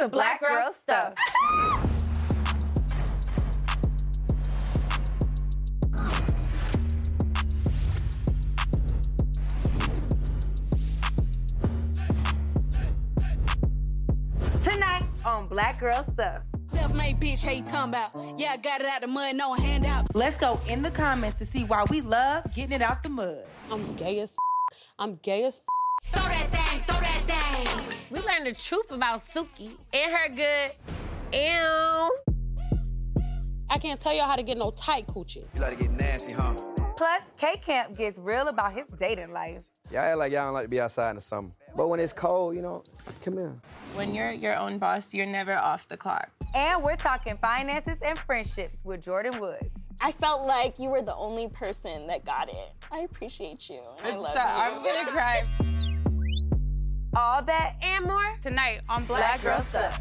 Welcome to Black Girl Stuff. Tonight on Black Girl Stuff. Self-made bitch, how you talking about? Yeah, I got it out the mud, no handout. Let's go in the comments to see why we love getting it out the mud. I'm gay as f- I'm gay as f- Throw that thing, throw that thing. We learned the truth about Suki and her good. Ew. I can't tell y'all how to get no tight coochie. You like to get nasty, huh? Plus, K Camp gets real about his dating life. Y'all act like y'all don't like to be outside in the summer. But when it's cold, you know, come here. When you're your own boss, you're never off the clock. And we're talking finances and friendships with Jordyn Woods. I felt like you were the only person that got it. I appreciate you. And I love So you. I'm gonna cry. All that And more Tonight on Black, Black Girl Stuff.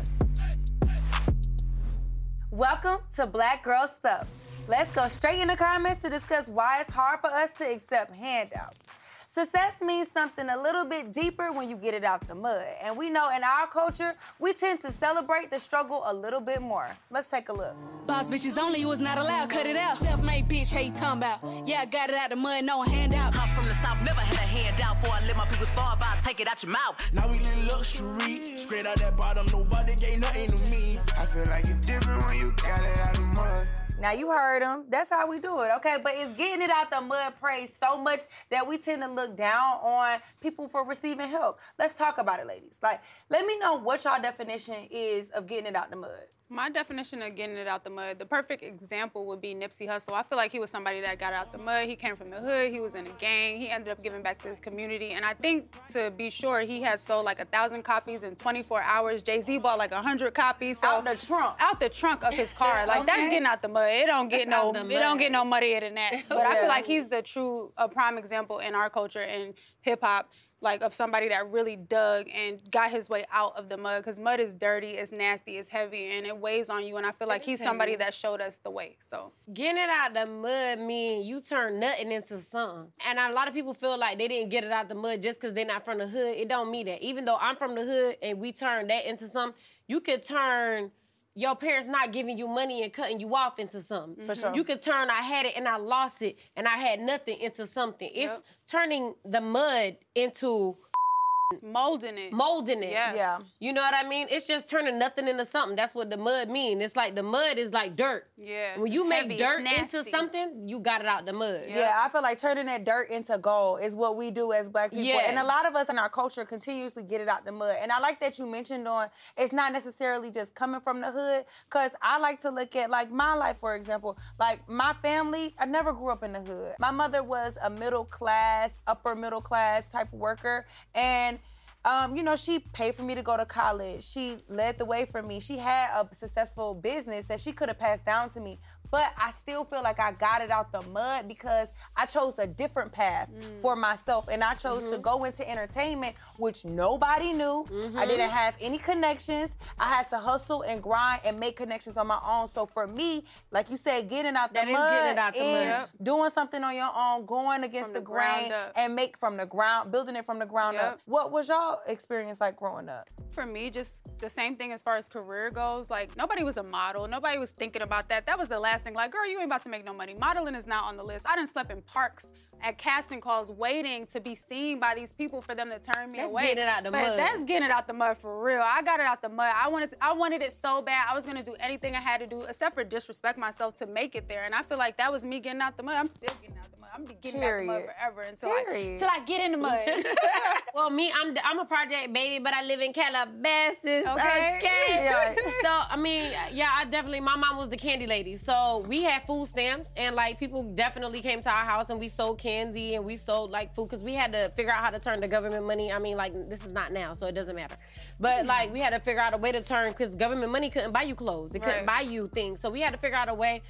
Welcome to Black Girl Stuff. Let's go straight in the comments to discuss why it's hard for us to accept handouts. Success means something a little bit deeper when you get it out the mud. And we know in our culture, we tend to celebrate the struggle a little bit more. Let's take a look. Boss bitches only, you was not allowed, cut it out. Self-made bitch, how you talking about? Yeah, I got it out the mud, no handout. I'm from the south, never had a handout. Before I let my people starve, I take it out your mouth. Now we live luxury. Straight out that bottom, nobody gave nothing to me. I feel like it's different when you got it out of mud. Now you heard him. That's how we do it, okay? But it's getting it out the mud praise so much that we tend to look down on people for receiving help. Let's talk about it, ladies. Like, let me know what y'all definition is of getting it out the mud. My definition of getting it out the mud, the perfect example would be Nipsey Hussle. I feel like he was somebody that got out the mud. He came from the hood. He was in a gang. He ended up giving back to his community. And I think to be sure, he had sold like a thousand copies in 24 hours. Jay Z bought like a hundred copies. So Out the trunk. Out the trunk of his car. Like that's getting out the mud. It don't get That's no. It don't get no muddier than that. But I feel like he's the true, a prime example in our culture and hip hop like of somebody that really dug and got his way out of the mud because mud is dirty, it's nasty, it's heavy, and it weighs on you. And I feel like he's somebody that showed us the way. So Getting it out the mud mean you turn nothing into something. And a lot of people feel like they didn't get it out the mud just because they're not from the hood. It don't mean that. Even though I'm from the hood and we turn that into something, you could turn your parents not giving you money and cutting you off into something. For mm-hmm. sure. You could turn I had it and I lost it and I had nothing into something. It's Yep. turning the mud into molding it. molding it. Yes. Yeah. You know what I mean? It's just turning nothing into something. That's what the mud mean. It's like the mud is like dirt. Yeah. When you it's make heavy, dirt into something, you got it out the mud. Yeah, I feel like turning that dirt into gold is what we do as black people. Yeah. And a lot of us in our culture continuously get it out the mud. And I like that you mentioned on it's not necessarily just coming from the hood, because I like to look at like my life, for example. Like my family, I never grew up in the hood. My mother was a middle class, upper middle class type of worker. And um, you know, she paid for me to go to college. She led the way for me. She had a successful business that she could have passed down to me. But I still feel like I got it out the mud because I chose a different path mm. for myself. And I chose to mm-hmm. go into entertainment, which nobody knew. I mm-hmm. didn't have any connections. I had to hustle and grind and make connections on my own. So for me, like you said, getting out the That is mud getting out the mud. doing something on your own, going against From the, the ground grain and make from the ground, building it from the ground Yep. up. What was y'all experience like growing up? For me, just the same thing as far as career goes. Like nobody was a model. Nobody was thinking about that. That was the last thing. Like, girl, you ain't about to make no money. Modeling is not on the list. I didn't sleep in parks at casting calls waiting to be seen by these people for them to turn me That's away. getting it out the But mud. That's getting it out the mud for real. I got it out the mud. I wanted to, I wanted it so bad. I was gonna do anything I had to do except for disrespect myself to make it there. And I feel like that was me getting out the mud. I'm still getting out the mud. I'm be getting back in the mud forever until I, Period. until I get in the mud. well, me, I'm I'm a project baby, but I live in Calabasas. Okay. Okay. Yeah. so I mean, yeah, I definitely. My mom was the candy lady, so we had food stamps, and like people definitely came to our house, and we sold candy, and we sold like food, because we had to figure out how to turn the government money. I mean, like this is not now, so it doesn't matter. But like we had to figure out a way to turn, because government money couldn't buy you clothes, it couldn't buy you things, so we had to figure out a way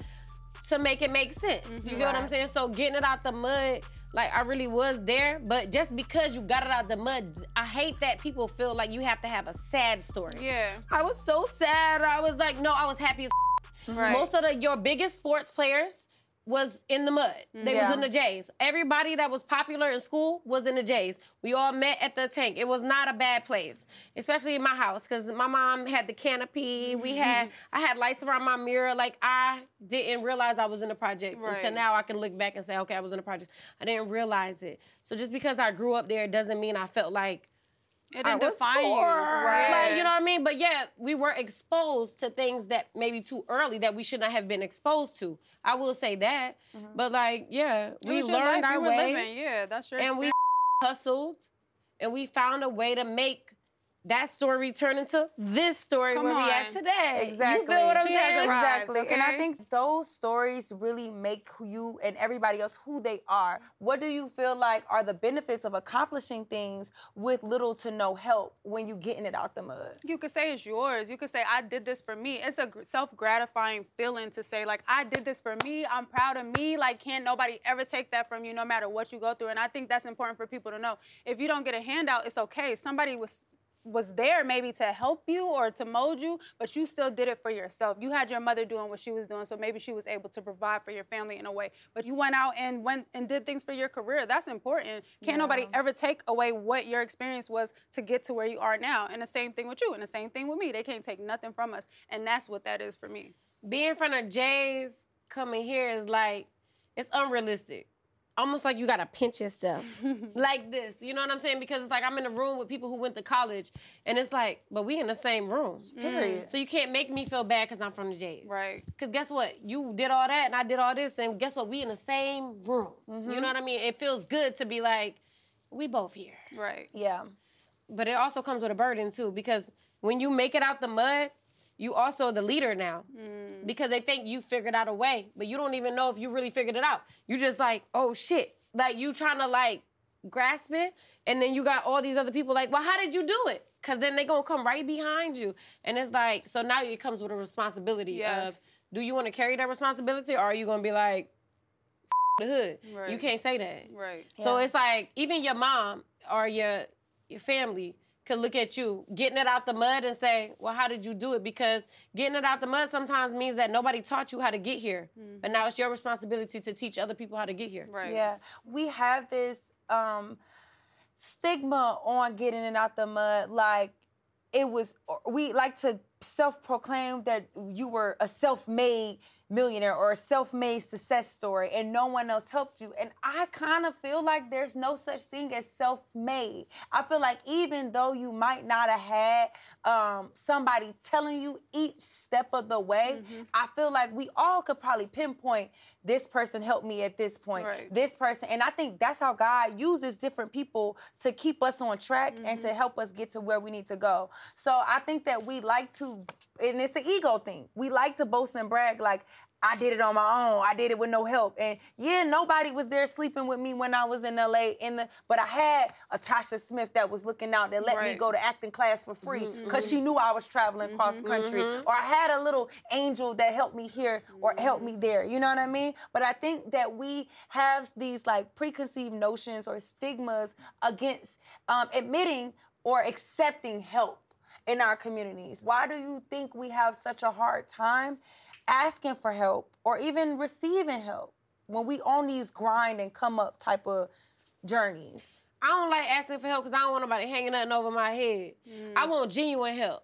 to make it make sense. You get what I'm saying? So getting it out the mud, like I really was there, but just because you got it out the mud, I hate that people feel like you have to have a sad story. yeah. I was so sad. I was like, no, I was happy as Right. most of the your biggest sports players was in the mud. They Yeah. was in the Jays. Everybody that was popular in school was in the Jays. We all met at the tank. It was not a bad place, especially in my house, because my mom had the canopy. We mm-hmm. had I had lights around my mirror. Like I didn't realize I was in the project until now. I can look back and say, okay, I was in the project. I didn't realize it. So just because I grew up there doesn't mean I felt like It I didn't was define you. Right. Like, you know what I mean? But yeah, we were exposed to things that maybe too early that we should not have been exposed to. I will say that. Mm-hmm. But like, yeah, It we learned life our way living. Yeah, that's your and we hustled and we found a way to make that story turn into this story Come where we at today. Exactly. You feel what I'm She saying? arrived. Exactly. And I think those stories really make you and everybody else who they are. What do you feel like are the benefits of accomplishing things with little to no help when you're getting it out the mud? You could say it's yours. You could say, I did this for me. It's a self gratifying feeling to say, like, I did this for me. I'm proud of me. Like, can't nobody ever take that from you, no matter what you go through. And I think that's important for people to know. If you don't get a handout, it's okay. Somebody was was there maybe to help you or to mold you, but you still did it for yourself. You had your mother doing what she was doing, so maybe she was able to provide for your family in a way. But you went out and went and did things for your career. That's important. Can't nobody ever take away what your experience was to get to where you are now. And the same thing with you, and the same thing with me. They can't take nothing from us, and that's what that is for me. being from the Jays coming here is like it's unrealistic. Almost like you gotta pinch yourself like this. You know what I'm saying? Because it's like I'm in a room with people who went to college, and it's like, but we in the same room. Period. So you can't make me feel bad because I'm from the Jays. Right. Because guess what? You did all that, and I did all this, and guess what? We in the same room. You mm-hmm. know what I mean? It feels good to be like, we both here. Right. Yeah. But it also comes with a burden too, because when you make it out the mud, you also the leader now. Mm. Because they think you figured out a way, but you don't even know if you really figured it out. You just like, oh shit. Like you trying to like grasp it, and then you got all these other people like, well, how did you do it? Cause then they gonna come right behind you. And it's like, so now it comes with a responsibility Yes. of do you want to carry that responsibility or are you gonna be like the hood? Right. You can't say that. Right. So Yeah. it's like even your mom or your your family could look at you getting it out the mud and say, "Well, how did you do it?" Because getting it out the mud sometimes means that nobody taught you how to get here, but now it's your responsibility to teach other people how to get here. Right. Yeah, we have this um, stigma on getting it out the mud. Like it was, we like to self-proclaim that you were a self-made millionaire or a self-made success story, and no one else helped you. And I kind of feel like there's no such thing as self-made. I feel like even though you might not have had um, somebody telling you each step of the way, I feel like we all could probably pinpoint this person helped me at this point Right. this person. And I think that's how God uses different people to keep us on track and Mm-hmm. to help us get to where we need to go. So I think that we like to, and it's an ego thing. We like to boast and brag like, I did it on my own. I did it with no help. And yeah, nobody was there sleeping with me when I was in LA. In the but I had a Tasha Smith that was looking out that let me go to acting class for free mm-hmm, because she mm-hmm. knew I was traveling cross mm-hmm, country. Or I had a little angel that helped me here or helped me there. You know what I mean? But I think that we have these like preconceived notions or stigmas against um, admitting or accepting help in our communities. Why do you think we have such a hard time asking for help or even receiving help when we on these grind and come up type of journeys? I don't like asking for help because I don't want nobody hanging nothing over my head. Mm. I want genuine help.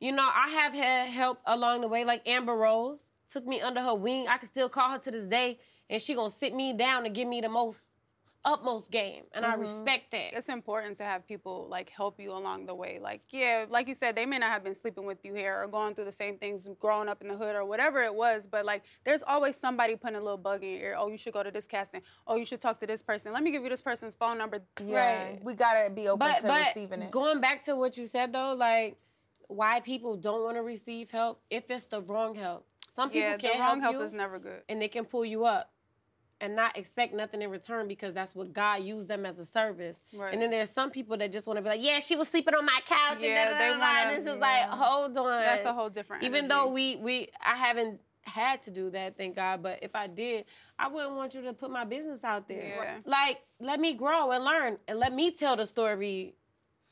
You know, I have had help along the way, like Amber Rose took me under her wing. I can still call her to this day, and she gonna sit me down and give me the most utmost game, and I Mhm. respect that. It's important to have people like help you along the way. Like, yeah, like you said, they may not have been sleeping with you here or going through the same things growing up in the hood or whatever it was, but like there's always somebody putting a little bug in your ear. Oh, you should go to this casting. Oh, you should talk to this person. Let me give you this person's phone number. Yeah, we gotta be open but to but receiving it. going back to what you said though, like why people don't want to receive help if it's the wrong help. Some people Yeah, the can't wrong help, help you, is never good. and they can pull you up and not expect nothing in return because that's what God used them as a service. Right. And then there's some people that just want to be like, yeah, she was sleeping on my couch. Yeah, and they wanna- and it's just yeah. like, hold on. That's a whole different Even energy. though we we I haven't had to do that, thank God. But if I did, I wouldn't want you to put my business out there. Yeah. Like, let me grow and learn, and let me tell the story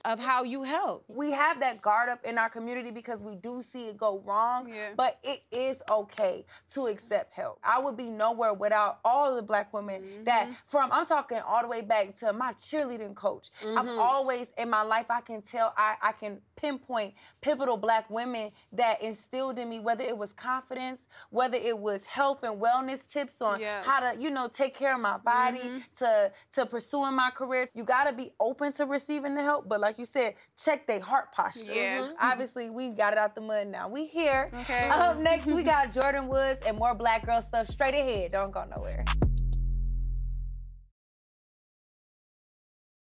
of how you help. we have that guard up in our community because we do see it go wrong. Yeah. But it is okay to accept help. I would be nowhere without all the black women that from I'm talking all the way back to my cheerleading coach. I've Mhm. always in my life I can tell I, I can pinpoint pivotal black women that instilled in me, whether it was confidence, whether it was health and wellness tips on how to, you know, take care of my body, to to pursuing my career. You gotta be open to receiving the help, but like you said, check their heart posture. Yeah. Mhm. Obviously, we got it out the mud now. We here. Okay. Up next, we got Jordyn Woods and more black girl stuff straight ahead. Don't go nowhere.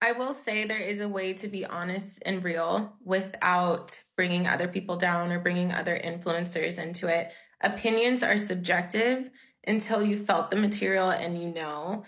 I will say there is a way to be honest and real without bringing other people down or bringing other influencers into it. Opinions are subjective until you felt the material and you know.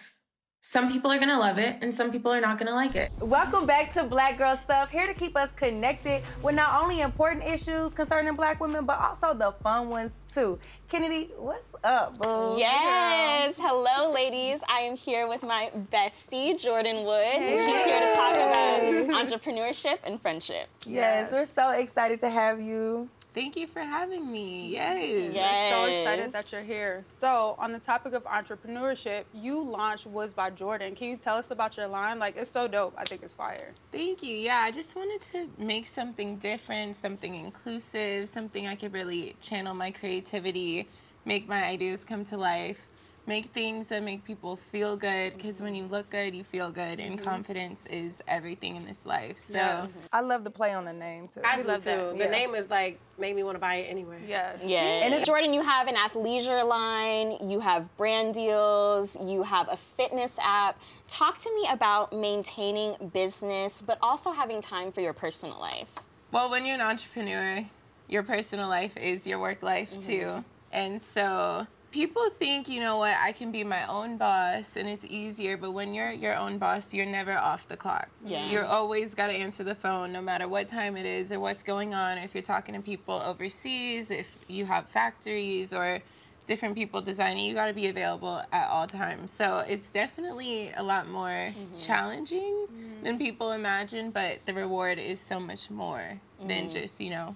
Some people are gonna love it and some people are not gonna like it. Welcome back to Black Girl Stuff, here to keep us connected with not only important issues concerning black women, but also the fun ones too. Kennedy, what's up, boo? Yes. Hello, ladies. I am here with my bestie, Jordyn Woods, and she's here to talk about entrepreneurship and friendship. Yes, we're so excited to have you. Thank you for having me. Yes. We're so excited that you're here. So, on the topic of entrepreneurship, you launched Woods by Jordyn. Can you tell us about your line? Like, it's so dope. I think it's fire. Thank you. Yeah, I just wanted to make something different, something inclusive, something I could really channel my creativity, make my ideas come to life, make things that make people feel good. Because when you look good, you feel good, and Mhm. confidence is everything in this life. So. Yeah. I love the play on the name too. I do too. The Yeah. name is like made me want to buy it anyway. Yes. Yeah. And Jordyn, you have an athleisure line, you have brand deals, you have a fitness app. Talk to me about maintaining business, but also having time for your personal life. Well, when you're an entrepreneur, your personal life is your work life too. And so people think, you know what, I can be my own boss and it's easier, but when you're your own boss, you're never off the clock. Yeah. You're always got to answer the phone no matter what time it is or what's going on. If you're talking to people overseas, if you have factories or different people designing, you got to be available at all times. So it's definitely a lot more challenging than people imagine, but the reward is so much more than Mhm. just, you know,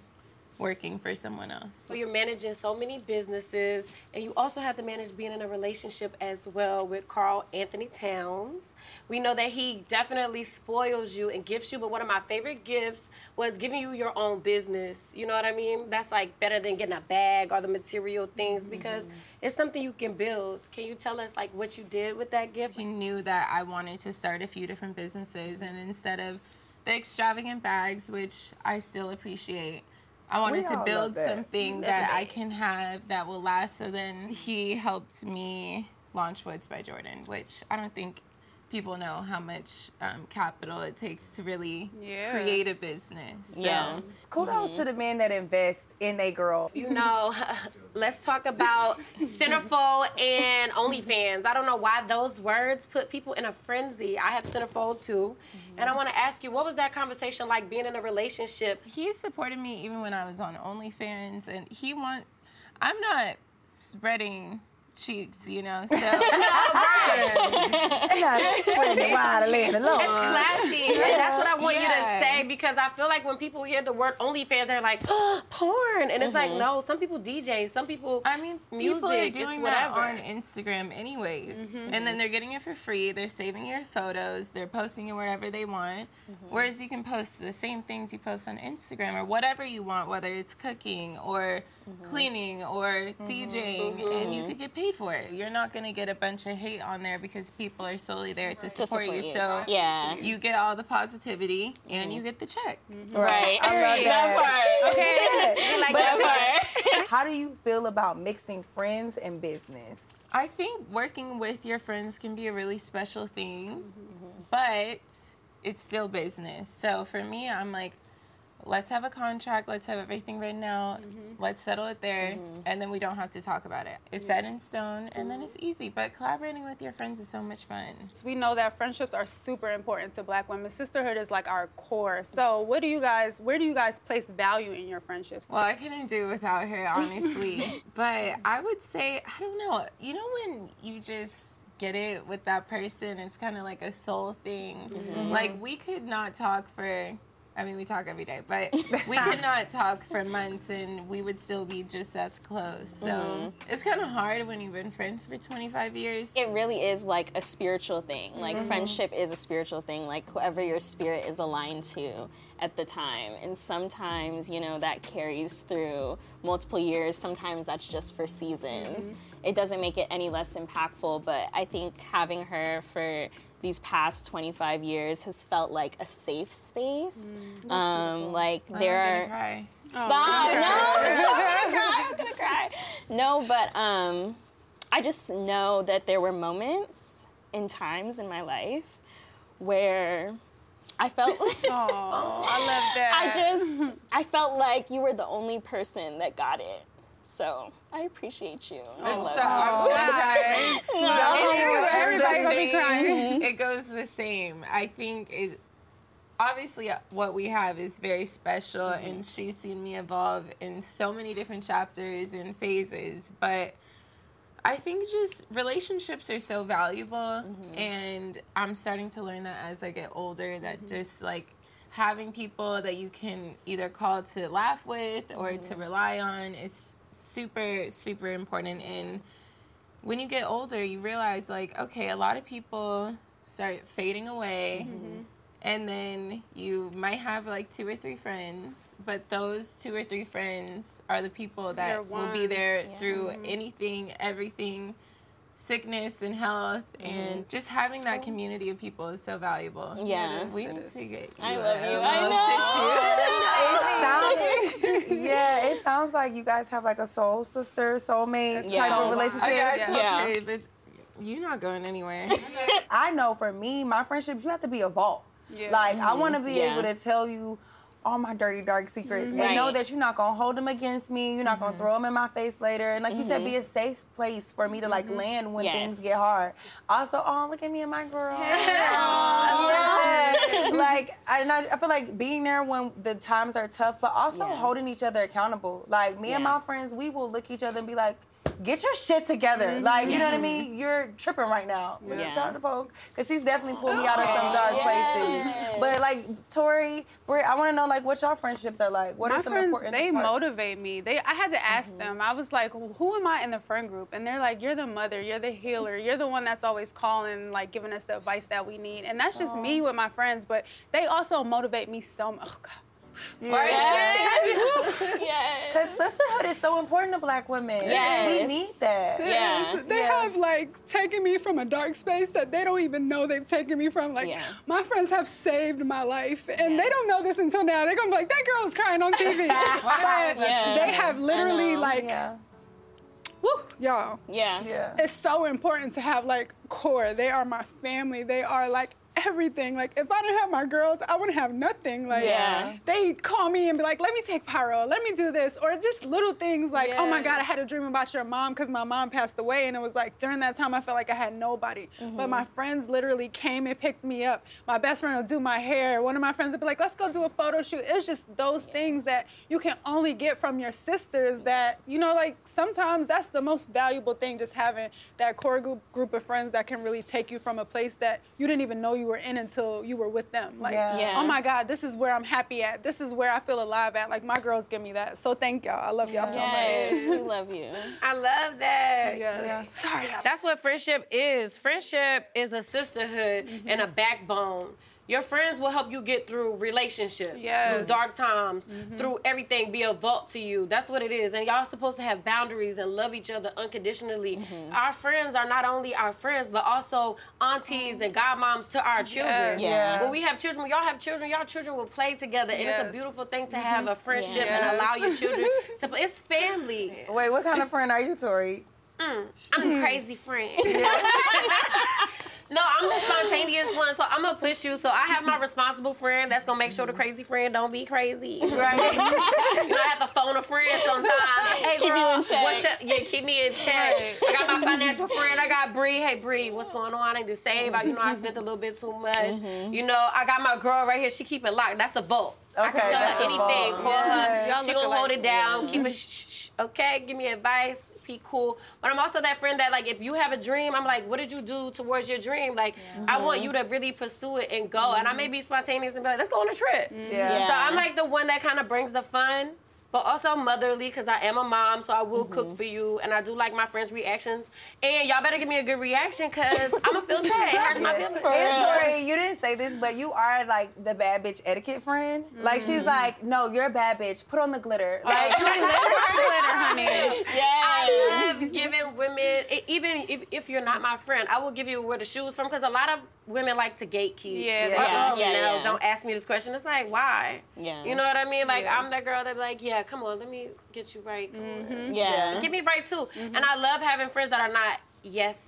working for someone else. So you're managing so many businesses, and you also have to manage being in a relationship as well with Karl-Anthony Towns. We know that he definitely spoils you and gifts you, but one of my favorite gifts was giving you your own business. You know what I mean? That's like better than getting a bag or the material things mm-hmm. because it's something you can build. Can you tell us like what you did with that gift? He knew that I wanted to start a few different businesses, and instead of the extravagant bags, which I still appreciate, I wanted to build that. something Love that I can have that will last. So then he helped me launch Woods by Jordyn, which I don't think people know how much um, capital it takes to really Yeah. create a business. So. Kudos to the men that invest in a girl. You know, let's talk about Centerfold and OnlyFans. I don't know why those words put people in a frenzy. I have Centerfold too. And I want to ask you, what was that conversation like being in a relationship? He supported me even when I was on OnlyFans, and he want. I'm not spreading cheeks, you know. So Not spreading wide and laying it low. It's classy. And that's what I want you to say because I feel like when people hear the word OnlyFans, they're like, oh, porn, and it's like Mhm. no. Some people DJ, some people. I mean, music, people are doing whatever. that on Instagram anyways, Mhm. and then they're getting it for free. They're saving your photos. They're posting it wherever they want. Whereas you can post the same things you post on Instagram or whatever you want, whether it's cooking or cleaning or DJing, and you could get paid for it. You're not gonna get a bunch of hate on there because people are solely there to support, support you. you. So Yeah. you get all the positivity and you get the check. Right. I love that. Part. Okay. We like But- that. How do you feel about mixing friends and business? I think working with your friends can be a really special thing, Mm-hmm. but it's still business. So for me, I'm like, let's have a contract, let's have everything written out, Mm-hmm. let's settle it there, and then we don't have to talk about it. It's set in stone, and then it's easy. But collaborating with your friends is so much fun. So we know that friendships are super important to black women. Sisterhood is like our core. So what do you guys where do you guys place value in your friendships? Well, I couldn't do without her, honestly. but I would say, I don't know. You know when you just get it with that person, it's kind of like a soul thing. Mhm. Like we could not talk for. I mean, we talk every day, but we could not talk for months, and we would still be just as close. So Mhm. it's kind of hard when you've been friends for 25 years. It really is like a spiritual thing. Like Mhm. friendship is a spiritual thing. Like whoever your spirit is aligned to at the time. And sometimes, you know, that carries through multiple years. Sometimes that's just for seasons. It doesn't make it any less impactful, but I think having her for these past 25 years has felt like a safe space. Um, like there are. Stop! Oh, no. I'm gonna cry. I'm gonna cry. No, but um, I just know that there were moments and times in my life where I felt. Oh, I love that. I just I felt like you were the only person that got it. So I appreciate you. I I'm love so- I'm you. glad. No. It goes Everybody the gonna be same. crying. It goes the same. I think is obviously uh, what we have is very special, Mm-hmm. and she's seen me evolve in so many different chapters and phases. But I think just relationships are so valuable, Mm-hmm. and I'm starting to learn that as I get older. That Mm-hmm. just like having people that you can either call to laugh with or to Mm-hmm. rely on is super super important and when you get older you realize like okay a lot of people start fading away Mm-hmm. And then you might have like two or three friends but those two or three friends are the people that will be there ones. through anything everything sickness and health mm-hmm. and just having that community of people is so valuable Yeah. we need to get I you love you. I know. tissue. It sounds, yeah, it sounds like you guys have like a soul sister, soulmate Yeah. type So of relationship. Okay, I told Yeah. you, but you're not going anywhere. I know for me, my friendships, you have to be a vault. Yeah. Like I want to mm-hmm. be Yeah. able to tell you all my dirty dark secrets and know that you're not gonna hold them against me. You're not gonna mm-hmm. throw them in my face later. And like you said, be mm-hmm. a safe place for me to like land when things get hard. Also, oh look at me and my girl. I Yeah. like I, and I, I feel like being there when the times are tough, but also Yeah. holding each other accountable. Like me and my friends, we will look each other and be like, "Get your shit together." Like you know what I mean? You're tripping right now. Yeah. Shout out to Poke because she's definitely pulled me out of some dark places. But like Tori, Britt, I want to know like what y'all friendships are like. What my are some friends, important they parts? motivate me. They, I had to ask Mm-hmm. them. I was like, "Who am I in the friend group?" And they're like, "You're the mother. You're the healer. You're the one that's always calling, like giving us the advice that we need." And that's just me with my friends. But they also motivate me so much. Oh, God. Yes. yes. Because sisterhood is so important to black women. Yes. We need that. Yeah. They Yeah. have like taken me from a dark space that they don't even know they've taken me from. Like Yeah. my friends have saved my life, and Yeah. they don't know this until now. They're gonna be like, "That girl was crying on TV." but Yeah. they have literally like, Yeah. woo, y'all. Yeah. Yeah. It's so important to have like core. They are my family. They are like everything. Like if I didn't have my girls, I wouldn't have nothing. Like Yeah. they call me and be like, "Let me take pyro. Let me do this," or just little things like, "Oh my God, I had a dream about your mom because my mom passed away," and it was like during that time I felt like I had nobody. But my mm-hmm. friends literally came and picked me up. My best friend would do my hair. One of my friends would be like, "Let's go do a photo shoot." It was just those things that you can only get from your sisters. That you know, like sometimes that's the most valuable thing. Just having that core group group of friends that can really take you from a place that you didn't even know you were in until you were with them. Like, Yeah. Yeah. oh my God, this is where I'm happy at. This is where I feel alive at. Like my girls give me that. So thank y'all. I love y'all so much. we love you. I love that. Yes. Sorry. That's what friendship is. Friendship is a sisterhood Mm-hmm. and a backbone. Your friends will help you get through relationships, through Yes. Mm-hmm. dark times, through everything, be a vault to you. That's what it is. And y'all supposed to have boundaries and love each other unconditionally. Mm-hmm. Our friends are not only our friends, but also aunties and godmoms to our children. Yeah. When we have children, when y'all have children, y'all children will play together. And it's a beautiful thing to have a friendship and allow your children to play. It's family. Wait, what kind of friend are you, Tori? Mm, I'm a crazy friend. no, I'm the spontaneous one, so I'm gonna push you. So I have my responsible friend that's gonna make sure the crazy friend don't be crazy. Right. you know, I have to phone a friend sometimes. Hey, Keep you in check. what's your, yeah, keep me in check. I got my financial friend. I got Bree. Hey, Bree, what's going on? I need to save. I, you know, I spent a little bit too much. Mm-hmm. You know, I got my girl right here. She keep it locked. That's a vote. I Okay, can tell her anything. Call Yeah. her. Y'all She look gonna hold it down. Keep it shh, shh, shh. Okay, give me advice. Be cool. But I'm also that friend that like if you have a dream, I'm like, what did you do towards your dream? Like I want you to really pursue it and go. And I may be spontaneous and be like, let's go on a trip. Yeah. So I'm like the one that kind of brings the fun. But also motherly, because I am a mom, so I will cook mm-hmm. for you, and I do like my friends' reactions. And y'all better give me a good reaction, because I'm gonna feel sad. It hurts my feelings. And Tori, you didn't say this, but you are like the bad bitch etiquette friend. Like she's mm-hmm. like, no, you're a bad bitch. Put on the glitter. Oh, like, I love glitter, honey. Yes. I love giving women, e- even if, if you're not my friend, I will give you where the shoes from because a lot of women like to gatekeep. Yeah, Or, oh, Yeah, oh, yeah, no, yeah. don't ask me this question. It's like, why? Yeah. You know what I mean? Like, Yeah. I'm that girl that like, yeah, come on, let me get you right. Come on. Mm-hmm. Yeah. Get me right too. Mm-hmm. And I love having friends that are not yes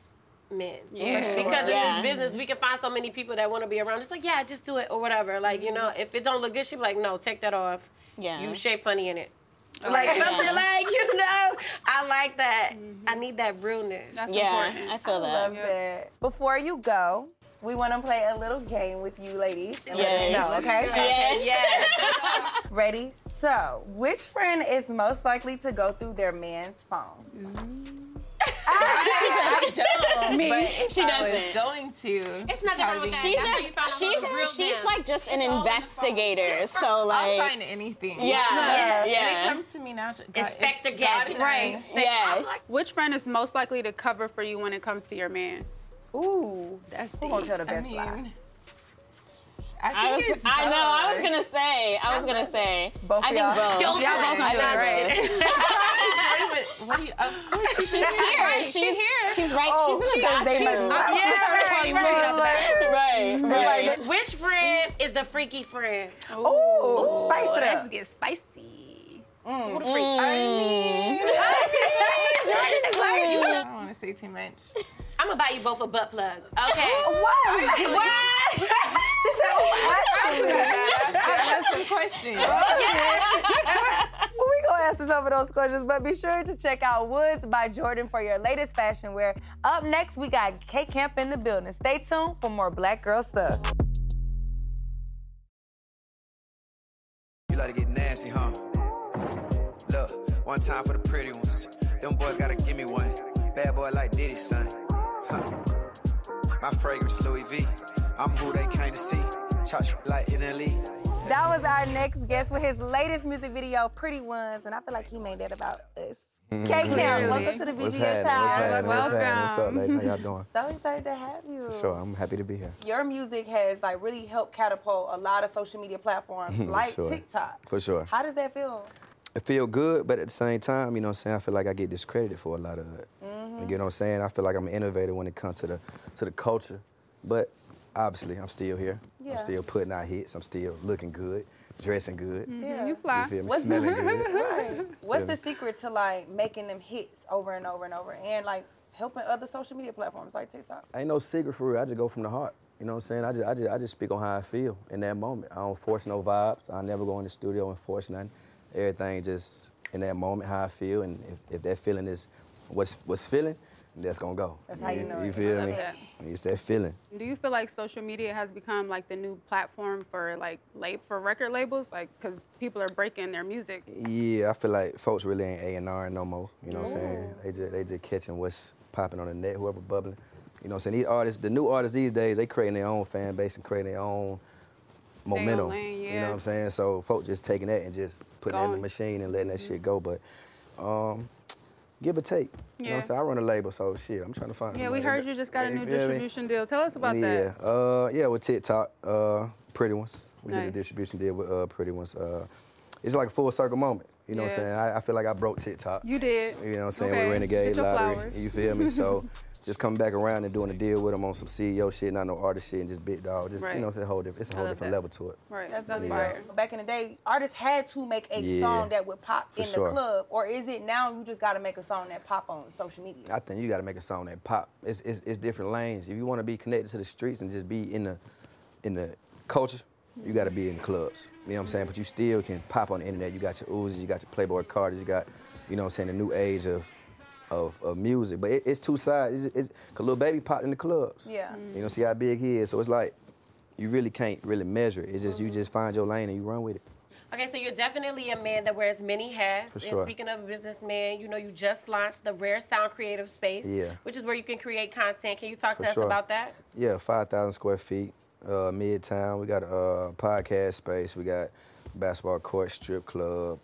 men. Yeah, sure. Because Yeah. in this business, we can find so many people that want to be around. Just like, yeah, just do it or whatever. Like, you mm-hmm. know, if it don't look good, she be like, no, take that off. Yeah. You shape funny in it. Oh, like something like, you know, I like that. I need that realness. That's Yeah, important. I feel that. love that. Before you go, we want to play a little game with you ladies. And Yes. Let us know, okay? Yes. Yes. Ready? So, which friend is most likely to go through their man's phone? I don't. Me. But She I doesn't. going to. It's nothing wrong with that. She's That's just she's who's the real she's man. like just an It's all in the phone. investigator. So like. I'll like find anything. Yeah, yeah, When yeah. it comes to me now. God, Inspector Gadget. Right. yes. Which friend is most likely to cover for you when it comes to your man? Ooh, That's who gonna tell the I best lie? mean, I, I was it's I know I was gonna say I was gonna say Both I of think y'all? both. Don't Y'all both gonna do it, right? Jordyn, but what do you? Of course, She's she's here. She's here. She's right. Oh, she's in the she- they bathroom. might- I'm Yeah, too tired to call you when out the bathroom. Right. Right. Which friend is the freaky friend? Ooh, spice it up. Let's get spicy. Who the freak? Mm. I don't want to say too much. I'm gonna buy you both a butt plug. Okay. What? What? She said, oh, That's some questions. we gonna answer some of those questions, but be sure to check out Woods by Jordyn for your latest fashion wear. Up next, we got K Camp in the building. Stay tuned for more Black Girl stuff. You like to get nasty, huh? Look, one time for the pretty ones. Them boys gotta give me one. Bad boy like Diddy, son. Huh. My fragrance, Louis V. I'm who they came to see. Chop like NLE. That was our next guest with his latest music video, Pretty Ones, and I feel like he made that about us. K Camp, welcome to the What's BGS happening? What's house. happening? What's happening? What's up, ladies? How y'all doing? So excited to have you. For sure, I'm happy to be here. Your music has like really helped catapult a lot of social media platforms like sure. TikTok. For sure. How does that feel? It feel good, but at the same time, you know what I'm saying, I feel like I get discredited for a lot of it. Mm-hmm. You know what I'm saying? I feel like I'm an innovator when it comes to the to the culture. But obviously I'm still here. Yeah. I'm still putting out hits. I'm still looking good, dressing good. Mm-hmm. Yeah. You fly. You feel me? What's the, Smelling good. right. What's the secret to like making them hits over and over and over and like helping other social media platforms like TikTok? Ain't no secret for real. I just go from the heart. You know what I'm saying? I just, I just, I just speak on how I feel in that moment. I don't force no vibes. I never go in the studio and force nothing. Everything just in that moment how I feel, and if, if that feeling is what's what's feeling, that's gonna go. That's how you know You it. feel I me? love that. It's that feeling. Do you feel like social media has become like the new platform for like lab for record labels, like because people are breaking their music? Yeah, I feel like folks really ain't A and R no more. You know what I'm saying? They just they just catching what's popping on the net, whoever bubbling. You know what I'm saying? These artists, the new artists these days, they creating their own fan base and creating their own momentum. lane, You know what I'm saying? So folks just taking that and just putting it in the machine and letting that shit go. But um, give or take. You know what Yeah. I'm saying? I run a label, so shit, I'm trying to find Yeah, somebody we heard you just got a new distribution deal. Tell us about yeah. that. Uh, yeah, with TikTok, uh, Pretty Ones. We did a distribution deal with uh, Pretty Ones. Uh, it's like a full circle moment. You know what I'm saying? I, I feel like I broke TikTok. You did. You know what I'm saying? Okay. With Renegade Lottery. You feel me? So just coming back around and doing a deal with them on some CEO shit, not no artist shit, and just big dog. Just Right. you know, it's a whole different, it's a whole different that. level to it. Right. That's, That's really fire. dope. Back in the day, artists had to make a Yeah. song that would pop For in sure. the club, or is it now you just got to make a song that pop on social media? I think you got to make a song that pop. It's, it's, it's different lanes. If you want to be connected to the streets and just be in the in the culture, you got to be in the clubs. You know what I'm saying? But you still can pop on the internet. You got your Uzis, you got your Playboi Cartis, you got, you know what I'm saying, the new age of of, of music. But it, it's two sides. It's, it's, Cause Lil Baby popped in the clubs. Yeah. You know, see how big he is. So it's like you really can't really measure it. It's just you just find your lane and you run with it. Okay, so you're definitely a man that wears many hats. For And sure. speaking of a businessman, you know you just launched the Rare Sound Creative Space, Yeah. which is where you can create content. Can you talk For to us about that? Yeah, 5,000 square feet, uh, Midtown. We got a uh, podcast space. We got basketball court, strip club,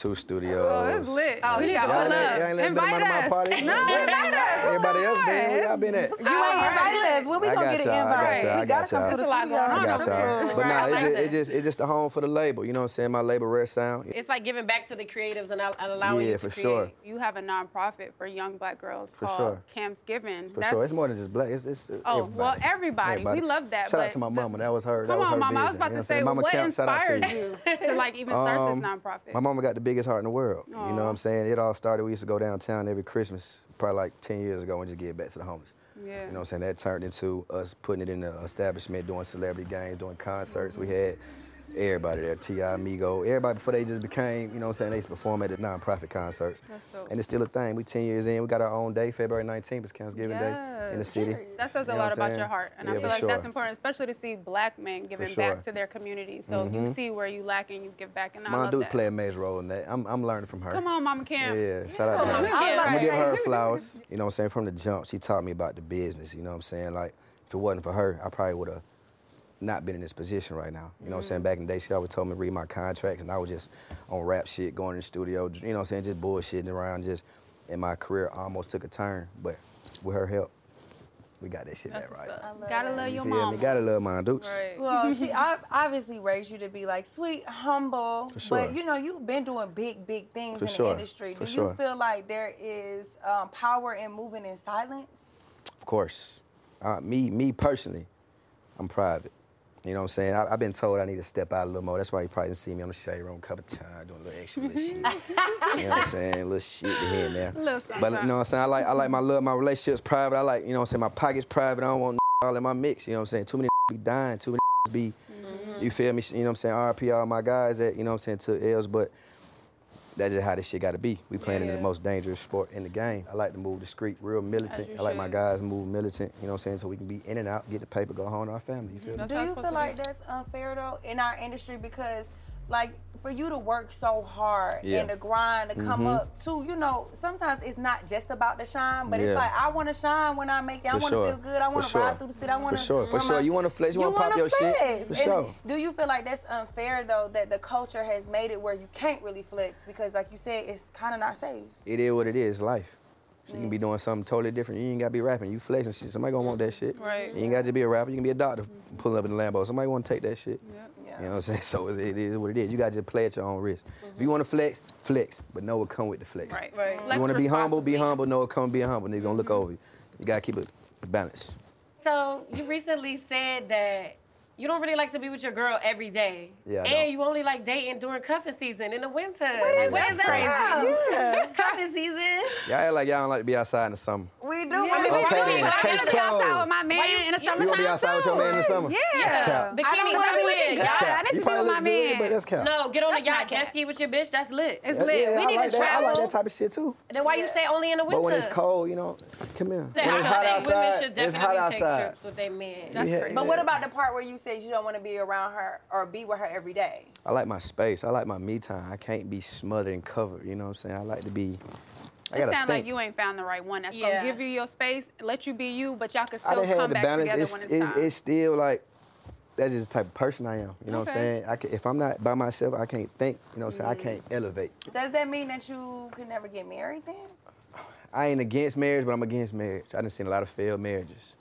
two studios. Oh, it's lit. Oh, we need to y'all pull up. y'all ain't Invite been my us. party? No, invite us. What's Everybody going else on? been, where y'all been at? You ain't invited us. When we I gonna got get y'all, an I got y'all, I we gotta come y'all. to the There's a studio. I got Strip y'all. But Right, nah, I it's, like just, that. it's just it's just the home for the label. You know what I'm saying? My label, Rare Sound. It's like giving back to the creatives and al- allowing Yeah, you to for create. sure. You have a nonprofit for young black girls For called sure. Camps Given. For sure, it's more than just black. It's, it's Oh, everybody. well, everybody. We love that, Shout out but to my mama. That was her. Come was on, her mama. I was about You know to say, what I'm saying? Mama what Camp, shout out to inspired you to like even start Um, this nonprofit? My mama got the biggest heart in the world. You know what I'm saying? It all started, we used to go downtown every Christmas, probably like 10 years ago, and just give back to the homeless. Yeah. You know what I'm saying? That turned into us putting it in the establishment, doing celebrity games, doing concerts. We had everybody there, T.I., Migo, everybody before they just became, you know what I'm saying, they used to perform at the nonprofit concerts. And it's still a thing. We 10 years in, we got our own day, February 19th, it's Thanksgiving Day in the city. That says a You lot about your heart, and Yeah, I feel like that's important, especially to see black men giving sure. back to their community. So you Mhm. see where you lack and you give back, and love Dudes play a major role in that. I'm, I'm learning from her. Come on, Mama Cam. Yeah, shout out to her. I was about I'm gonna give her flowers. You know what I'm saying? From the jump, she taught me about the business. You know what I'm saying? Like, if it wasn't for her, I probably would have not been in this position right now. You know what I'm saying? Back in the day, she always told me to read my contracts, and I was just on rap shit, going in the studio, you know what I'm saying? Just bullshitting around, just, and my career almost took a turn. But with her help, we got that shit back right. Gotta love You your feel mama. Gotta love my dukes. Well, she obviously raised you to be like sweet, humble, For sure. but you know you've been doing big, big things For in sure. the industry. For Do sure. you feel like there is um, power in moving in silence? Of course. Uh, me, me personally, I'm private. You know what I'm saying? I, I've been told I need to step out a little more. That's why you probably didn't see me on the shade room a couple times doing a little extra little shit. you know what I'm saying? little shit to here and there. Little But you know what I'm saying? I like I like my love, my relationships private. I like, you know what I'm saying, my pockets private. I don't want all in my mix. You know what I'm saying? Too many be dying, too many be mm-hmm. you feel me? You know what I'm saying? RP all my guys that, you know what I'm saying, took L's, but that's just how this shit gotta be. We playing in the most dangerous sport in the game. I like to move discreet, real militant. I like my guys move militant, you know what I'm saying, so we can be in and out, get the paper, go home to our family. You feel me? Do you feel like that's unfair though in our industry because, like, for you to work so hard Yeah. and to grind to come Mhm. up to, you know, sometimes it's not just about the shine, but Yeah. it's like I want to shine when I make it. I want to sure. feel good. I want to sure. ride through the city. I want to. For to. sure, for sure. You wanna flex, you wanna pop your shit. For And sure. Do you feel like that's unfair though that the culture has made it where you can't really flex because, like you said, it's kind of not safe. It is what it is, life. So you can be doing something totally different. You ain't gotta be rapping. You flexing shit. Somebody gonna want that shit. Right. You ain't gotta just be a rapper. You can be a doctor mm-hmm. pulling up in the Lambo. Somebody wanna take that shit. Yeah. You know what I'm saying? So it's- what it is. You gotta just play at your own risk. If you mm-hmm. wanna flex, flex, but know what come with the flex. Right, right. You wanna be humble, be humble. Know what come with being humble. Nigga gonna look mm-hmm. over you. You gotta keep it balanced. So you recently said that you don't really like to be with your girl every day. Yeah, And you only like dating during cuffing season in the winter. What like, is what that is crazy? about? cuffing season. Y'all act like y'all don't like to be outside in the summer. We do. Yeah, I mean, we Okay, do. then. I Case gotta be outside closed. with my man in the You wanna be summertime outside with your man in the summer? Yeah. That's cap. Bikinis, I don't wanna be lit. looking That's cap. I need to be with my look good, man. but that's cap. No, get on That's the yacht, not jet ski with your bitch. That's lit. It's lit. yeah, we I need like to that. I like that type of shit too. Then why you say only in the winter? But when it's cold, you know, come here. When it's hot think women outside, should it's hot definitely take outside. trips with their men. That's Yeah. crazy. But what about the part where you said you don't want to be around her or be with her every day? I like my space. I like my me time. I can't be smothered and covered. You know what I'm saying? I like to be I It gotta sounds like you ain't found the right one that's Yeah. gonna give you your space, let you be you, but y'all can I still done had come the back balance. together It's, when it's, it's, time. it's still like that's just the type of person I am. You know what I'm saying? I can, if I'm not by myself, I can't think. You know what I'm saying? Mm. I can't elevate. Does that mean that you could never get married then? I ain't against marriage, but I'm against marriage. I done seen a lot of failed marriages.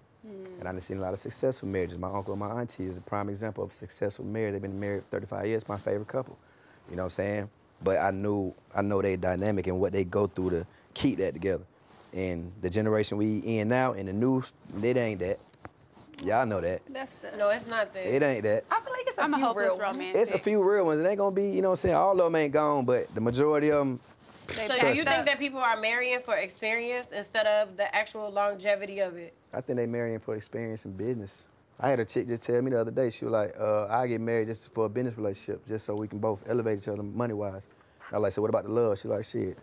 And I've seen a lot of successful marriages. My uncle and my auntie is a prime example of a successful marriage. They've been married 35 years, my favorite couple. You know what I'm saying? But I knew I know they dynamic and what they go through to keep that together. And the generation we in now and the new, it ain't that. Y'all know that. That's no, it's not that. It ain't that. I feel like it's a I'm a few hopeless real ones. romantic. It's a few real ones. It ain't gonna be, you know what I'm saying? All of them ain't gone, but the majority of them, So do you think that people are marrying for experience instead of the actual longevity of it? I think they marrying for experience in business. I had a chick just tell me the other day, she was like, uh, I get married just for a business relationship, just so we can both elevate each other money wise. I was like, so what about the love? She like, shit,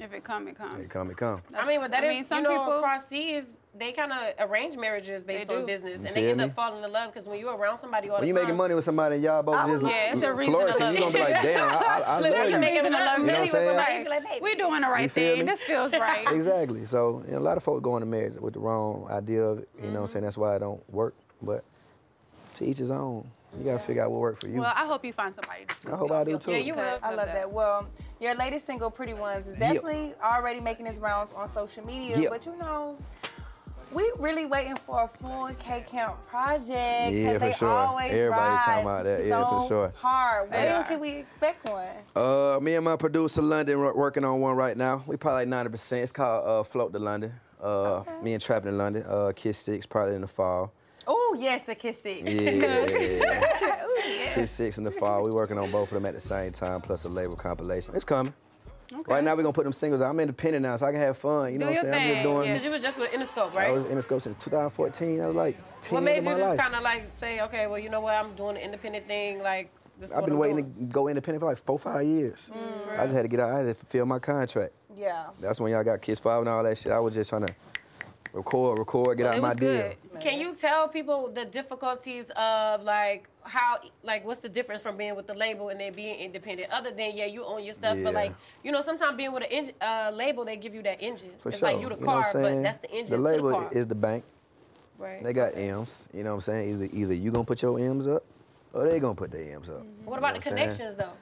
If it come, it come. it come, it come. I mean, but that I is mean, some you know, people- across seas, they kind of arrange marriages based on business, You and they end me? up falling in love because when you're around somebody all When the you time, making money with somebody and y'all both just Yeah, it's a reason to flourishing, love you gonna be like, damn, I, I, I love I'm you. making Reason to love love You know what I'm saying? somebody, like, baby. We doing the right thing. me? This feels right. Exactly. So you know, a lot of folks go into marriage with the wrong idea of it. You know what I'm mm-hmm. saying? That's why it don't work. But to each his own. You gotta figure out what works for you. Well, I hope you find somebody to swoop I hope I do too. Yeah, you will. I love that. Well, your latest single, Pretty Ones, is Yeah. definitely already making its rounds on social media. Yeah. But you know, we really waiting for a full K Camp project. 'cause Yeah, for they sure. Always Everybody talking rise about that. Yeah, for sure. Hard. When They can we expect one? Uh, me and my producer London wor- working on one right now. We probably like ninety percent. It's called uh, Float to London. Uh, me and Trapping in London. Uh, Kiss Six probably in the fall. Oh yes, the kiss it. Yeah. Kiss Six in the fall. We working on both of them at the same time, plus a label compilation. It's coming. Right now we're gonna put them singles. out. I'm independent now, so I can have fun. You know what I'm saying? I'm just doing. Because you was just with Interscope, right? I right? was Interscope since 2014. I was like 10 what years made of you my just kind of like say, okay, well, you know what, I'm doing the independent thing, like. This I've been waiting to go independent for like four, five years. Mm, I just had to get out. I had to fulfill my contract. Yeah. That's when y'all got Kiss Five and all that shit. I was just trying to record, record, get out it my was deal. Can you tell people the difficulties of like how like what's the difference from being with the label and then being independent? Other than yeah, you own your stuff, Yeah. but like you know sometimes being with an en- uh, label they give you that engine. For it's sure. like you the know car, what I'm but saying? that's the engine The to label the car. is the bank. right. They got M's. You know what I'm saying? Either either you gonna put your M's up, or they gonna put their M's up. what about You know the what I'm saying? connections though?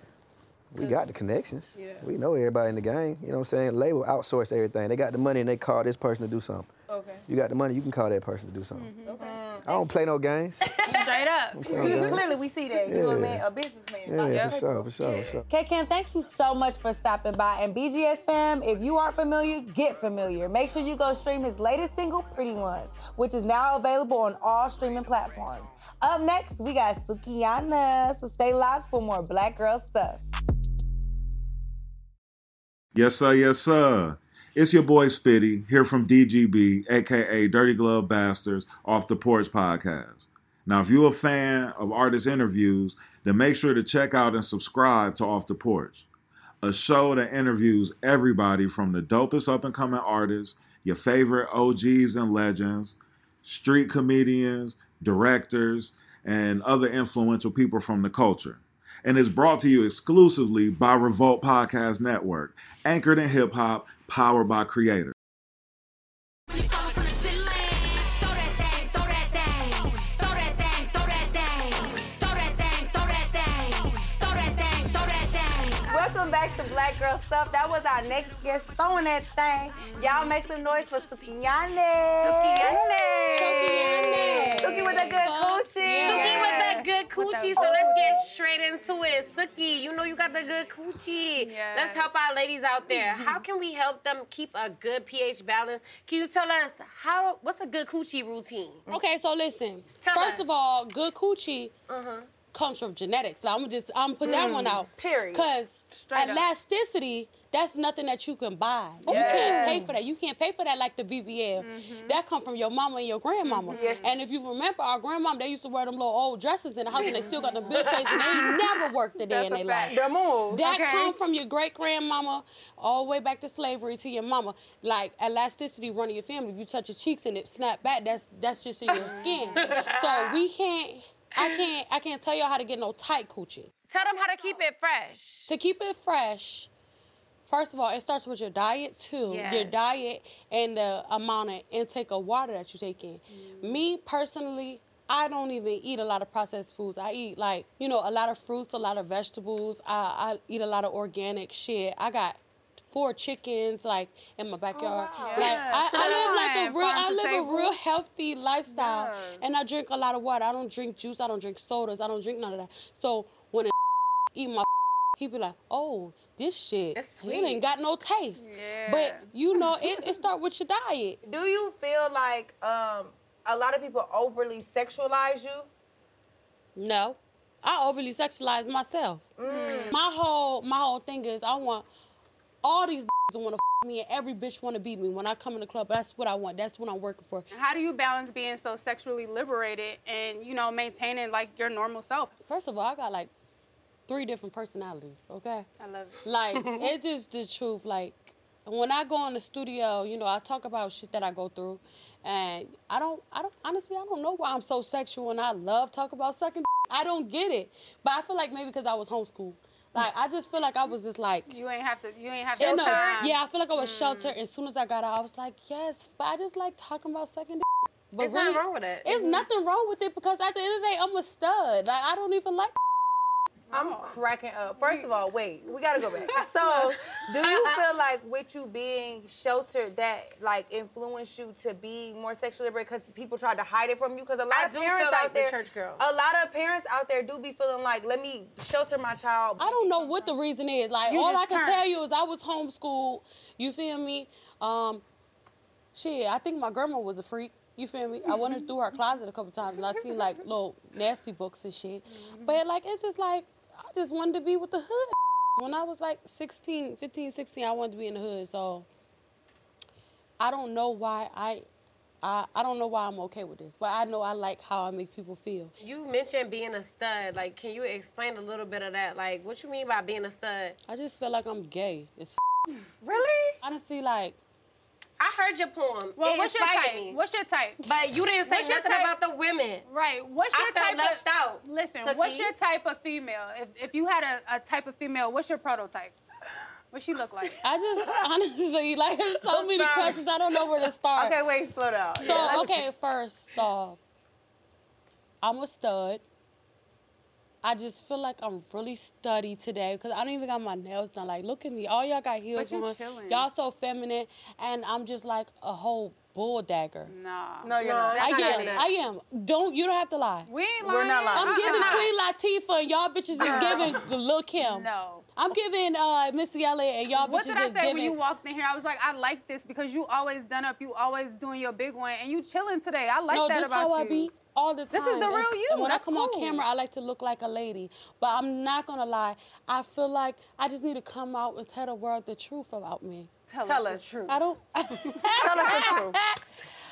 We got the connections. Yeah. We know everybody in the game. You know what I'm saying? Label outsource everything. They got the money and they call this person to do something. Okay. You got the money, you can call that person to do something. Mm-hmm. Okay. I don't play no games. Straight up. Okay. Clearly, we see that you a Yeah. man, a businessman. Yeah, for sure, for sure, for sure. K Camp, thank you so much for stopping by. And BGS fam, if you aren't familiar, get familiar. Make sure you go stream his latest single, Pretty Ones, which is now available on all streaming platforms. Up next, we got Sukihana. So stay locked for more Black Girl stuff. Yes, sir. Yes, sir. It's your boy Spitty here from DGB, aka Dirty Glove Bastards, off the Porch podcast. Now, if you're a fan of artist interviews, then make sure to check out and subscribe to Off the Porch, a show that interviews everybody from the dopest up and coming artists, your favorite OGs and legends, street comedians, directors, and other influential people from the culture and is brought to you exclusively by Revolt Podcast Network, anchored in hip hop, powered by creators. Black Girl Stuff. That was our next guest throwing that thing. Y'all make some noise for Sukihana. Sukihana. Suki with a good coochie. Suki with the good coochie, so let's get straight into it. Suki, you know you got the good coochie. Let's help our ladies out there. How can we help them keep a good pH balance? Can you tell us how? What's a good coochie routine? Okay, so listen. Tell First us. of all, good coochie Uh-huh. Comes from genetics. So I'm gonna just I'm gonna put that Mm, one out. period. Cause Straight up. elasticity, that's nothing that you can buy. You can't pay for that. You can't pay for that like the BBL. That come from your mama and your grandmama. Yes. And if you remember, our grandmama, they used to wear them little old dresses in the house, and they still got them big face, and they never worked a day That's in their life. The move. That Okay. come from your great grandmama all the way back to slavery to your mama. Like elasticity running your family. If you touch your cheeks and it snap back, that's that's just in your skin. so we can't. I can't. I can't tell y'all how to get no tight coochie. Tell them how to keep it fresh. To keep it fresh, First of all, it starts with your diet too. Your diet and the amount of intake of water that you take in. Mm-hmm. Me personally, I don't even eat a lot of processed foods. I eat like you know a lot of fruits, a lot of vegetables. I, I eat a lot of organic shit. I got four chickens like in my backyard. Like Yes, I, I live like a real, Farm I live table. a real healthy lifestyle, Yes. and I drink a lot of water. I don't drink juice. I don't drink sodas. I don't drink none of that. So when a eat my he be like, oh, this shit, it ain't got no taste. But you know, it, it start with your diet. Do you feel like um, a lot of people overly sexualize you? No, I overly sexualize myself. My whole my whole thing is I want all these want to me and every bitch want to beat me when I come in the club. That's what I want. That's what I'm working for. How do you balance being so sexually liberated and you know maintaining like your normal self? First of all, I got like three different personalities. Okay. I love it. Like it's just the truth. Like when I go in the studio, you know, I talk about shit that I go through, and I don't, I don't honestly, I don't know why I'm so sexual and I love talk about sucking. I don't get it, but I feel like maybe because I was homeschooled. Like I just feel like I was just like. You ain't have to. You ain't have to. know, time. yeah, I feel like I was sheltered. As soon as I got out, I was like, yes, but I just like talking about second dick. But There's nothing wrong with it. It's Mhm. nothing wrong with it because at the end of the day, I'm a stud. Like I don't even like. I'm cracking up. First of all, wait, we gotta go back. So, do you feel like with you being sheltered that like influenced you to be more sexually liberated because people tried to hide it from you? Because a lot I of do parents feel like out the there, church girl. a lot of parents out there do be feeling like, let me shelter my child. I don't know what the reason is. Like You all I can turned- tell you is I was homeschooled. You feel me? Um, shit, I think my grandma was a freak. You feel me? I went through her closet a couple times and I seen like little nasty books and shit. But like it's just like I just wanted to be with the hood. When I was like 16, 15, 16, I wanted to be in the hood. So I don't know why I I, I don't know why I'm okay with this, but I know I like how I make people feel. You mentioned being a stud. Like, can you explain a little bit of that? Like, what you mean by being a stud? I just feel like I'm gay. It's really honestly like I heard your poem. Well, It what's your type? me. What's your type? But you didn't say What's your nothing type? about the women. Right. What's I your felt type left of, out. Listen, Suki. what's your type of female? If, if you had a, a type of female, what's your prototype? What she look like? I just honestly like so I'm many sorry. questions. I don't know where to start. Okay, wait, slow down. So Yeah. okay, first off, I'm a stud. I just feel like I'm really studdy today because I don't even got my nails done. Like, look at me. All y'all got heels you on. chilling. Y'all so feminine, and I'm just like a whole bull dagger. Nah. No, you're not. I not am. I am. Don't you don't have to lie. We ain't lying. We're not lying. I'm Uh-uh. giving It's Queen Latifah and y'all bitches is giving Lil Kim. No. I'm giving uh, Missy Elliott and y'all bitches What did I is say giving. when you walked in here? I was like, I like this because you always done up, you always doing your big one, and you chilling today. I like no, that this about how you. I be all the time. This is the real It's- you. And when That's I come on camera, I like to look like a lady. But I'm not gonna lie. I feel like I just need to come out and tell the world the truth about me. Tell, Tell us, us. the truth. I don't. Tell us the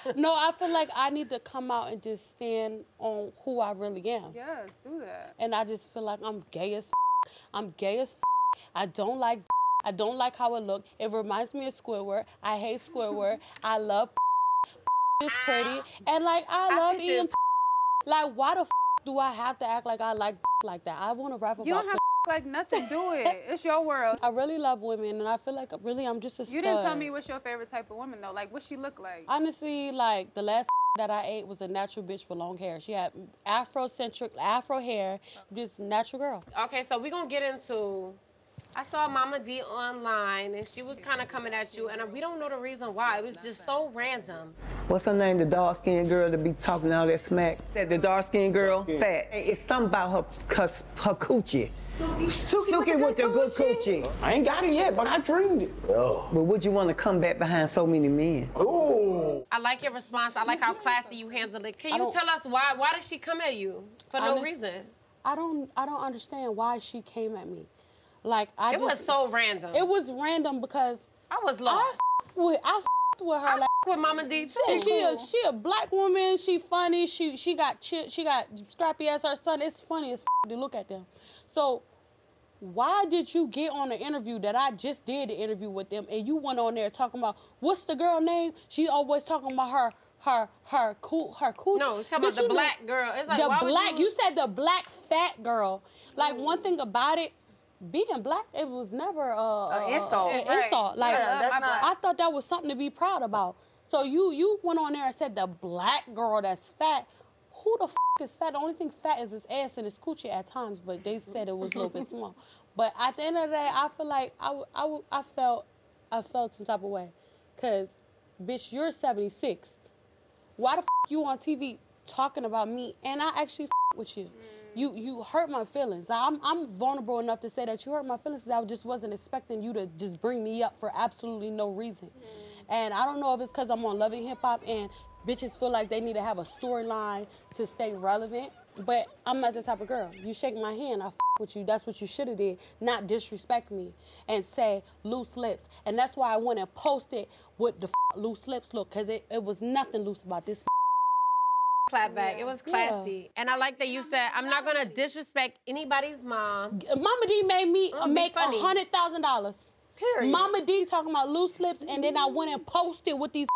truth. no, I feel like I need to come out and just stand on who I really am. Yes, do that. And I just feel like I'm gay as. F- I'm gay as. F- I don't like. I don't like how it look. It reminds me of Squidward. I hate Squidward. I love. is pretty and like I love could eating. Just- Like why the f- do I have to act like I like like that? I want to rap about. You don't have like nothing. Do it. It's your world. I really love women, and I feel like really I'm just a. You didn't tell me what's your favorite type of woman though. Like, what she look like? Honestly, like the last that I ate was a natural bitch with long hair. She had Afrocentric, Afro hair, just natural girl. Okay, so we're gonna get into. I saw Mama D online, and she was kind of coming at you, and we don't know the reason why. It was just so random. What's her name? The dark skinned girl to be talking all that smack. That the dark skinned girl, fat. It's something about her, cause her coochie. Suki, with the good coochie. I ain't got it yet, but I dreamed it. But would you want to come back behind so many men? Oh. I like your response. I like how classy you handle it. Can you tell us why? Why did she come at you for no reason? I don't I don't understand why she came at me. Like I It just was so random. It was random because I was lost. f- with I f- with her like with Mama D too. She, she a she a black woman. She funny. She she got chi- she got scrappy as her son. It's funny as f- to look at them. So why did you get on the interview that I just did the interview with them and you went on there talking about what's the girl name? She always talking about her her her cool her cool. No, she's talking about the black girl. It's like, the black. you- You said the black fat girl. Like one mm. thing about it, being black, it was never uh, An insult. An Right. insult. Like Yeah, that's not- I thought that was something to be proud about. So you you went on there and said the black girl that's fat. Who the f- is fat? The only thing fat is his ass and his coochie at times, but they said it was a little bit small. But at the end of the day, I feel like I, w- I, w- I felt I felt some type of way, cause bitch, you're 76. Why the f- you on TV talking about me and I actually f- with you? You you hurt my feelings. I'm I'm vulnerable enough to say that you hurt my feelings. I just wasn't expecting you to just bring me up for absolutely no reason. Mm-hmm. And I don't know if it's because I'm on Love & Hip Hop and bitches feel like they need to have a storyline to stay relevant. But I'm not the type of girl. You shake my hand, I f- with you. That's what you should have did. Not disrespect me and say loose lips. And that's why I went and posted what the f- loose lips look, cause it, it was nothing loose about this. Clap back. It was classy. And I like that you said, I'm not gonna disrespect anybody's mom. Mama D made me Mm, make a hundred thousand dollars. Period. Mama D talking about loose lips, and then I went and posted with these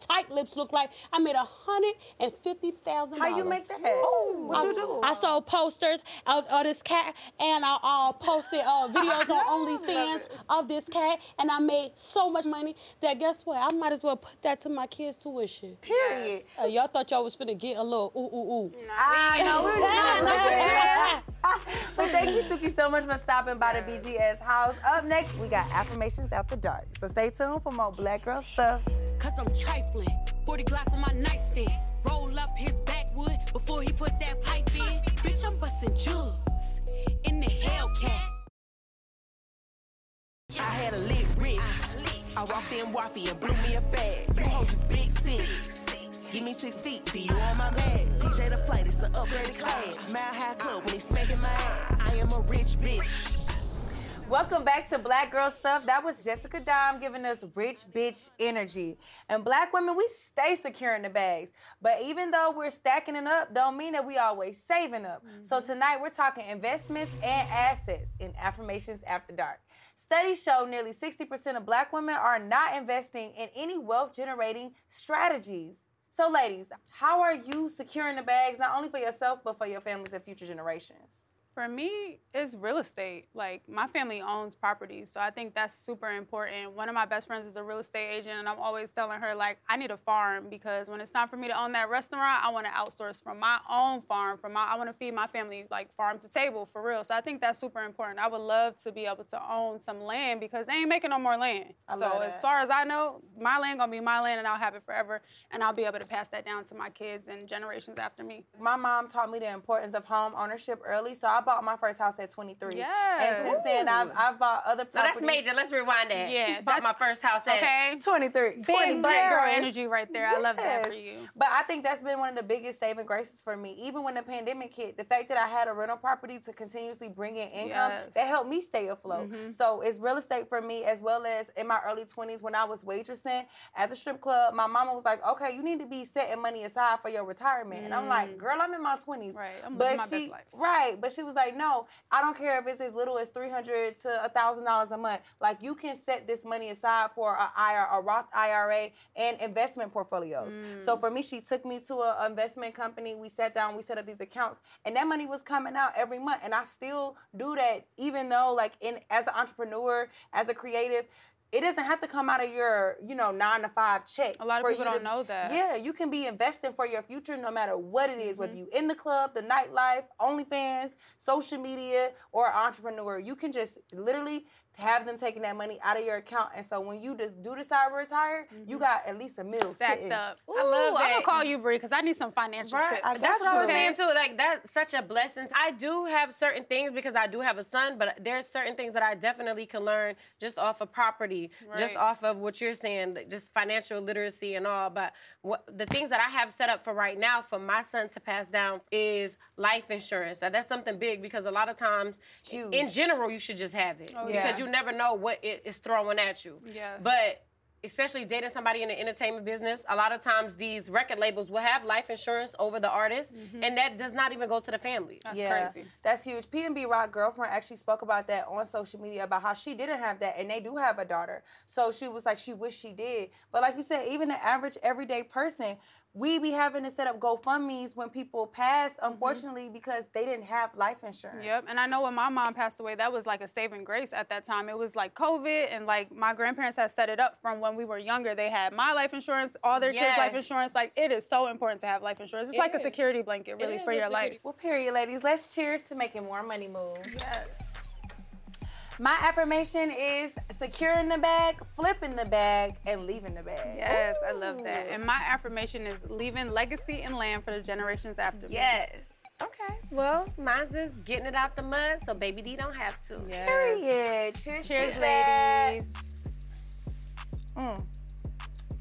tight lips look like. I made a hundred and fifty thousand. How you make that? Oh, what I, you do? I sold posters of, of this cat, and I uh, posted uh, videos on OnlyFans of this cat, and I made so much money that guess what? I might as well put that to my kids' tuition. Period. Uh, y'all thought y'all was finna get a little ooh ooh ooh. I know we was But thank you, Suki, so much for stopping by the BGS house. Up next, we got affirmations out the dark. So stay tuned for more Black Girl stuff. Cause I'm trifling. 40 Glock on my nightstand. Roll up his backwood before he put that pipe in. Bitch, I'm busting jugs in the Hellcat. I had a lit wrist. I walked in waffy and blew me a bag. You hoes is big city. Give me six feet, do you on my bag? DJ the flight, it's an upgraded class. Mile high club when he smacking my ass. I am a rich bitch. Welcome back to Black Girl Stuff. That was Jessica Dime giving us rich bitch energy. And black women, we stay securing the bags. But even though we're stacking it up, don't mean that we always saving up. So mm-hmm. tonight we're talking investments and assets in Affirmations After Dark. Studies show nearly 60% of black women are not investing in any wealth generating strategies. So, ladies, how are you securing the bags not only for yourself, but for your families and future generations? For me, it's real estate. Like my family owns properties, so I think that's super important. One of my best friends is a real estate agent, and I'm always telling her like I need a farm because when it's time for me to own that restaurant, I want to outsource from my own farm. From my, I want to feed my family like farm to table for real. So I think that's super important. I would love to be able to own some land because they ain't making no more land. I so as far as I know, my land gonna be my land, and I'll have it forever, and I'll be able to pass that down to my kids and generations after me. My mom taught me the importance of home ownership early, so I bought my first house at 23. Yes. And since then, I've, I've bought other properties. No, that's major. Let's rewind that. Yeah, Bought my first house at Okay. 23. Big 20 black girl energy right there. I love that for you. But I think that's been one of the biggest saving graces for me. Even when the pandemic hit, the fact that I had a rental property to continuously bring in income, Yes. that helped me stay afloat. Mhm. So it's real estate for me as well as in my early 20s when I was waitressing at the strip club. My mama was like, okay, you need to be setting money aside for your retirement. And I'm like, girl, I'm in my 20s. Right. I'm but living my she, best life. Right. But she was like, no, I don't care if it's as little as 300 to $1,000 a month. Like you can set this money aside for a, IRA, a Roth IRA and investment portfolios. So mm. for me, she took me to an investment company. We sat down, we set up these accounts, and that money was coming out every month. And I still do that, even though like in as an entrepreneur, as a creative, it doesn't have to come out of your, you know, nine to five check. A lot of people don't to- know that. Yeah, you can be investing for your future no matter what it is, Mm-hmm. whether you in the club, the nightlife, OnlyFans, social media, or entrepreneur. You can just literally have them taking that money out of your account. And so when you just do decide to retire, you got at least a mill Mm-hmm. Stacked sitting. up. Ooh, I love that. I'm gonna call you Bree because I need some financial Right. tips. That's what I was saying too. Like that's such a blessing. I do have certain things because I do have a son, but there's certain things that I definitely can learn just off of property, just off of what you're saying, just financial literacy and all. But what the things that I have set up for right now for my son to pass down is life insurance. Now, that's something big because a lot of times, Huge. in general, you should just have it Oh, because yeah. you never know what it is throwing at you. Yes. But especially dating somebody in the entertainment business, a lot of times these record labels will have life insurance over the artist, mm-hmm. and that does not even go to the family. That's crazy. That's huge. PnB Rock girlfriend actually spoke about that on social media about how she didn't have that and they do have a daughter. So she was like she wished she did. But like you said, even the average everyday person, we be having to set up GoFundMe's when people pass, mm-hmm. unfortunately, because they didn't have life insurance. Yep, and I know when my mom passed away, that was like a saving grace at that time. It was like COVID, and like my grandparents had set it up from when we were younger. They had my life insurance, all their kids' life insurance. Like it is so important to have life insurance. It's It like a security blanket, really, for your life. Well, period, ladies. Let's cheers to making more money moves. Yes. My affirmation is securing the bag, flipping the bag, and leaving the bag. Yes, I love that. And my affirmation is leaving legacy and land for the generations after me. Yes. Okay. Well, mine's just getting it out the mud so Baby D don't have to. Period. Cheers, Cheers, to that. ladies. Mm.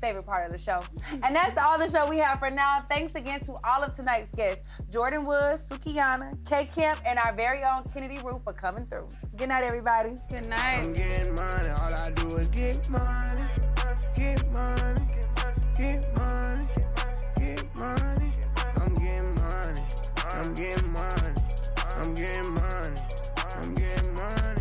Favorite part of the show. And that's all the show we have for now. Thanks again to all of tonight's guests Jordyn Woods, Sukihana, K Camp, and our very own Kennedy Roof for coming through. Good night, everybody. Good I'm getting money, all I do is get money, get money, get money, get money. I'm getting money, I'm getting money, I'm getting money, I'm getting money.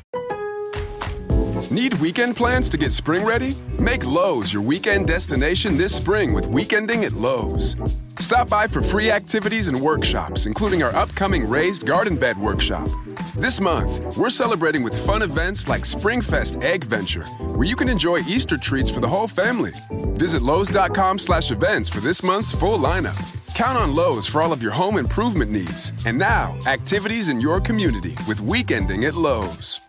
Need weekend plans to get spring ready? Make Lowe's your weekend destination this spring with Weekending at Lowe's. Stop by for free activities and workshops, including our upcoming Raised Garden Bed Workshop. This month, we're celebrating with fun events like Springfest Egg Venture, where you can enjoy Easter treats for the whole family. Visit Lowe's.com slash events for this month's full lineup. Count on Lowe's for all of your home improvement needs. And now, activities in your community with Weekending at Lowe's.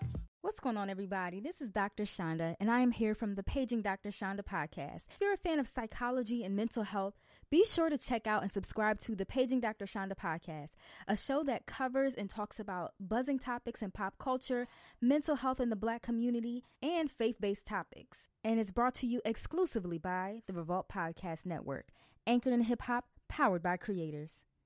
Going on, everybody? This is Dr. Shonda, and I am here from the Paging Dr. Shonda podcast. If you're a fan of psychology and mental health, be sure to check out and subscribe to the Paging Dr. Shonda podcast, a show that covers and talks about buzzing topics in pop culture, mental health in the black community, and faith based topics. And it's brought to you exclusively by the Revolt Podcast Network, anchored in hip hop, powered by creators.